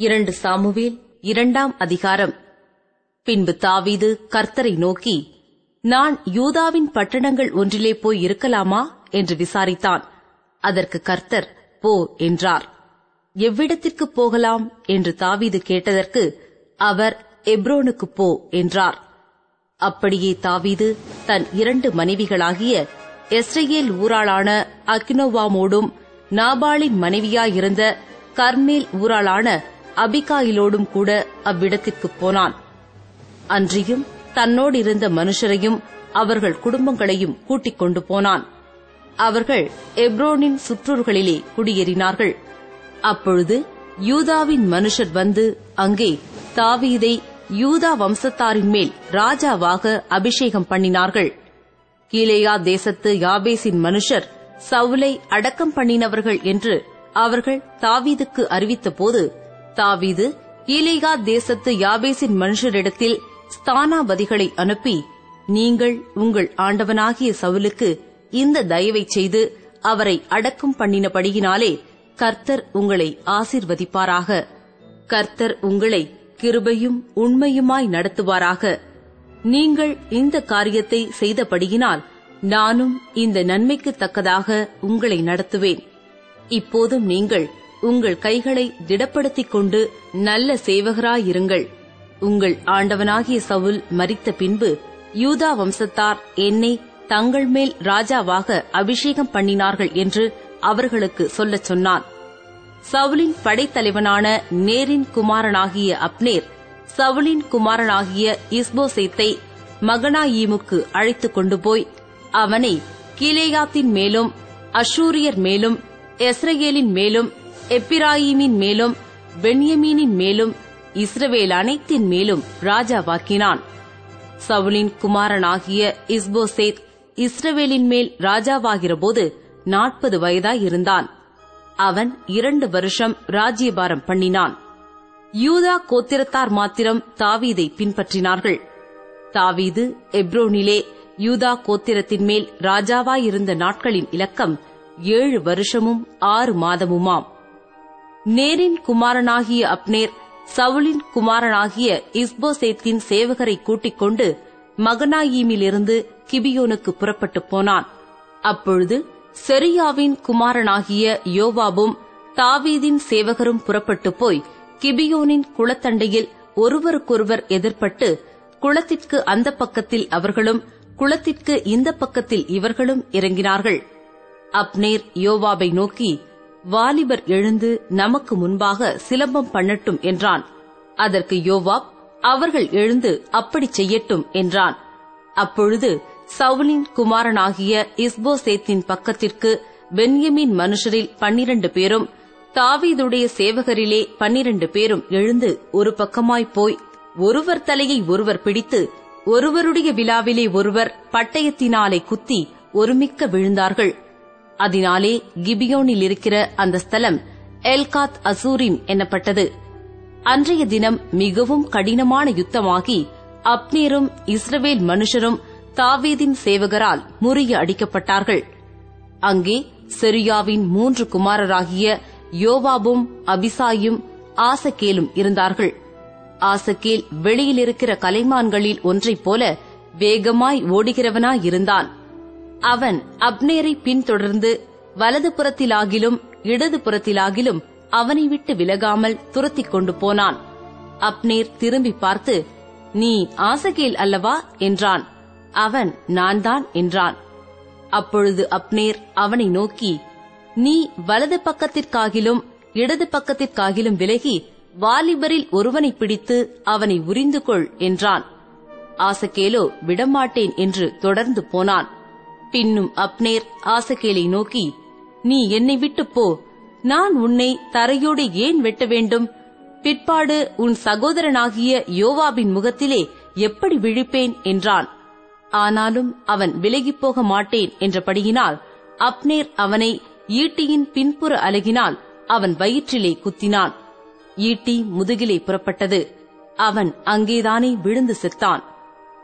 இரண்டு சாமுவேல் இரண்டாம் அதிகாரம். பின்பு தாவீது கர்த்தரை நோக்கி நான் யூதாவின் பட்டணங்கள் ஒன்றிலே போய் இருக்கலாமா? என்று விசாரித்தான். அதற்கு கர்த்தர் போ என்றார். எவ்விடத்திற்கு போகலாம்? என்று தாவீது கேட்டதற்கு அவர் எப்ரோனுக்கு போ என்றார். அப்படியே தாவீது தன் இரண்டு மனைவிகளாகிய எஸ்ரேல் ஊராளான அக்னோவாமோடும் நாபாலின் மனைவியாயிருந்த கர்மேல் ஊராளான அபிகாயிலோடும் கூட அவ்விடத்திற்குப் போனான். அன்றியும் தன்னோடு இருந்த மனுஷரையும் அவர்கள் குடும்பங்களையும் கூட்டிக் கொண்டு போனான். அவர்கள் எப்ரோனின் சுற்றூர்களிலே குடியேறினார்கள். அப்பொழுது யூதாவின் மனுஷர் வந்து அங்கே தாவீதை யூதா வம்சத்தாரின் மேல் ராஜாவாக அபிஷேகம் பண்ணினார்கள். கீழேயா தேசத்து யாபேசின் மனுஷர் சவுலை அடக்கம் பண்ணினவர்கள் என்று அவர்கள் தாவீதுக்கு அறிவித்தபோது தாவீது கீலேயா தேசத்து யாபேசின் மனுஷரிடத்தில் ஸ்தானாபதிகளை அனுப்பி நீங்கள் உங்கள் ஆண்டவனாகிய சவுலுக்கு இந்த தயவைச் செய்து அவரை அடக்கம் பண்ணினபடியினாலே கர்த்தர் உங்களை ஆசிர்வதிப்பாராக. கர்த்தர் உங்களை கிருபையும் உண்மையுமாய் நடத்துவாராக. நீங்கள் இந்த காரியத்தை செய்தபடியினால் நானும் இந்த நன்மைக்கு தக்கதாக உங்களை நடத்துவேன். இப்போதும் நீங்கள் உங்கள் கைகளை திடப்படுத்திக் கொண்டு நல்ல சேவகராயிருங்கள். உங்கள் ஆண்டவனாகிய சவுல் மறித்த பின்பு யூதா வம்சத்தார் என்னை தங்கள் மேல் ராஜாவாக அபிஷேகம் பண்ணினார்கள் என்று அவர்களுக்கு சொல்லச் சொன்னான். சவுலின் படைத்தலைவனான நேரின் குமாரனாகிய அப்னேர் சவுலின் குமாரனாகிய இஸ்போசேத்தை மகனாயீமுக்கு அழைத்துக் கொண்டு போய் அவனை கீலேயாத்தின் மேலும் அஷூரியர் மேலும் எஸ்ரேலின் மேலும் எப்பிராயீமின் மேலும் பென்யமீனின் மேலும் இஸ்ரவேல் அனைத்தின் மேலும் ராஜாவாக்கினான். சவுலின் குமாரனாகிய இஸ்போசேத் இஸ்ரவேலின் மேல் ராஜாவாகிறபோது நாற்பது வயதாயிருந்தான். அவன் இரண்டு வருஷம் ராஜ்யபாரம் பண்ணினான். யூதா கோத்திரத்தார் மாத்திரம் தாவீதை பின்பற்றினார்கள். தாவீது எப்ரோனிலே யூதா கோத்திரத்தின் மேல் ராஜாவாயிருந்த நாட்களின் இலக்கம் ஏழு வருஷமும் ஆறு மாதமுமாம். நேரின் குமாரனாகிய அப்னேர் சவுலின் குமாரனாகிய இஸ்போசேத்தின் சேவகரை கூட்டிக் கொண்டு மகனாயீமிலிருந்து கிபியோனுக்கு புறப்பட்டுப் போனான். அப்பொழுது செரியாவின் குமாரனாகிய யோவாபும் தாவீதின் சேவகரும் புறப்பட்டுப் போய் கிபியோனின் குளத்தண்டையில் ஒருவருக்கொருவர் எதிர்பட்டு குளத்திற்கு அந்த பக்கத்தில் அவர்களும் குளத்திற்கு இந்த பக்கத்தில் இவர்களும் இறங்கினார்கள். அப்னேர் யோவாபை நோக்கி வாலிபர் எழுந்து நமக்கு முன்பாக சிலம்பம் பண்ணட்டும் என்றான். அதற்கு யோவாப் அவர்கள் எழுந்து அப்படி செய்யட்டும் என்றான். அப்பொழுது சவுலின் குமாரனாகிய இஸ்போசேத்தின் பக்கத்திற்கு பென்யமின் மனுஷரில் பன்னிரண்டு பேரும் தாவீதுடைய சேவகரிலே பன்னிரண்டு பேரும் எழுந்து ஒரு பக்கமாய் போய் ஒருவர் தலையை ஒருவர் பிடித்து ஒருவருடைய விழாவிலே ஒருவர் பட்டயத்தினாலே குத்தி ஒருமிக்க விழுந்தார்கள். அதனாலே கிபியோனில் இருக்கிற அந்த ஸ்தலம் எல்காத் அசூரிம் எனப்பட்டது அன்றைய தினம் மிகவும் கடினமான யுத்தமாகி அப்னேரும் இஸ்ரவேல் மனுஷரும் தாவீதின் சேவகரால் முறிய அடிக்கப்பட்டார்கள். அங்கே செரியாவின் மூன்று குமாரராகிய யோவாபும் அபிசாயும் ஆசகேலும் இருந்தார்கள். ஆசகேல் வெளியிலிருக்கிற கலைமான்களில் ஒன்றைப் போல வேகமாய் ஓடுகிறவனாயிருந்தான் அவன் அப்னேரை பின்தொடர்ந்து வலது புறத்திலாகிலும் இடது புறத்திலாகிலும் அவனை விட்டு விலகாமல் துரத்திக் கொண்டு போனான். அப்னேர் திரும்பி பார்த்து நீ ஆசகேல் அல்லவா? என்றான். அவன் நான் தான் என்றான். அப்பொழுது அப்னேர் அவனை நோக்கி நீ வலது பக்கத்திற்காகிலும் இடது பக்கத்திற்காகிலும் விலகி வாலிபரில் ஒருவனை பிடித்து அவனை உரிந்து கொள் என்றான். ஆசகேலோ விடமாட்டேன் என்று தொடர்ந்து போனான். பின்னும் அப்னேர் ஆசகேலை நோக்கி நீ என்னை விட்டு போ. நான் உன்னை தரையோடு ஏன் வெட்ட வேண்டும்? பிற்பாடு உன் சகோதரனாகிய யோவாபின் முகத்திலே எப்படி விழிப்பேன்? என்றான். ஆனாலும் அவன் விலகிப் போக மாட்டேன் என்றபடியினால் அப்னேர் அவனை ஈட்டியின் பின்புற அலகினால் அவன் வயிற்றிலே குத்தினான். ஈட்டி முதுகிலே புறப்பட்டது. அவன் அங்கேதானே விழுந்து செத்தான்.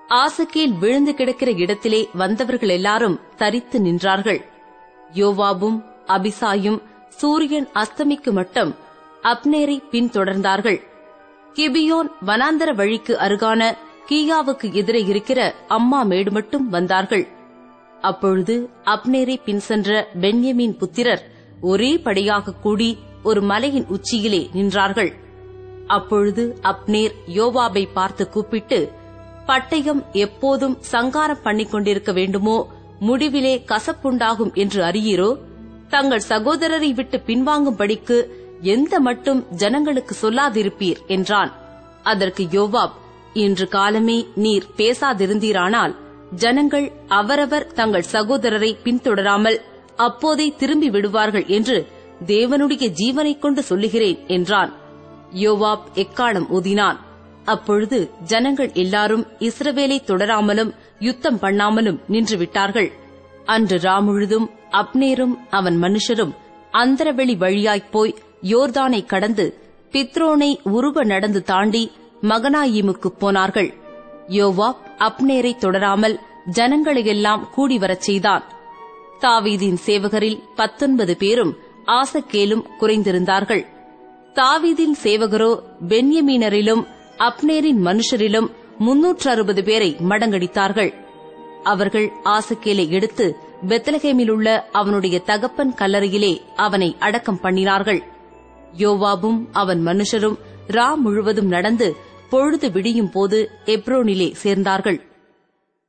ஆசகேல் விழுந்து கிடக்கிற இடத்திலே வந்தவர்கள் எல்லாரும் தரித்து நின்றார்கள். யோவாபும் அபிசாயும் சூரியன் அஸ்தமிக்கு மட்டும் அப்னேரை பின்தொடர்ந்தார்கள். கிபியோன் வனாந்தர வழிக்கு அருகான கீயாவுக்கு எதிரே இருக்கிற அம்மா மேடு மட்டும் வந்தார்கள். அப்பொழுது அப்னேரை பின் சென்ற பென்யமின் புத்திரர் ஒரே படையாக கூடி ஒரு மலையின் உச்சியிலே நின்றார்கள். அப்பொழுது அப்னேர் யோவாபை பார்த்து கூப்பிட்டு பட்டயம் எப்போதும் சங்காரம் பண்ணிக் கொண்டிருக்க வேண்டுமோ? முடிவிலே கசப்புண்டாகும் என்று அறியீரோ? தங்கள் சகோதரரை விட்டு பின்வாங்கும்படிக்கு எந்த மட்டும் ஜனங்களுக்கு சொல்லாதிருப்பீர் என்றான். அதற்கு யோவாப் இன்று காலமே நீர் பேசாதிருந்தீரானால் ஜனங்கள் அவரவர் தங்கள் சகோதரரை பின்தொடராமல் அப்போதே திரும்பி விடுவார்கள் என்று தேவனுடைய ஜீவனைக் கொண்டு சொல்லுகிறேன் என்றான். யோவாப் எக்காலம் ஊதினான்? அப்பொழுது ஜனங்கள் எல்லாரும் இஸ்ரவேலை தொடராமலும் யுத்தம் பண்ணாமலும் நின்று விட்டார்கள் அன்று ராமுழுதும் அப்னேரும் அவன் மனுஷரும் அந்தரவெளி வழியாய்ப் போய் யோர்தானை கடந்து பித்ரோனை உருவ நடந்து தாண்டி மகனாயிமுக்குப் போனார்கள். யோவாப் அப்னேரை தொடராமல் ஜனங்களையெல்லாம் கூடிவரச் செய்தான். தாவீதின் சேவகரில் பத்தொன்பது பேரும் ஆசக்கேலும் குறைந்திருந்தார்கள். தாவீதின் சேவகரோ பென்யமீனரிலும் அப்னேரின் மனுஷரிலும் முன்னூற்று அறுபது பேரை மடங்கடித்தார்கள். அவர்கள் ஆசக்கேலை எடுத்து பெத்லகேமிலுள்ள அவனுடைய தகப்பன் கல்லறையிலே அவனை அடக்கம் பண்ணினார்கள். யோவாபும் அவன் மனுஷரும் ரா முழுவதும் நடந்து பொழுது விடியும் போது எப்ரோனிலே சேர்ந்தார்கள்.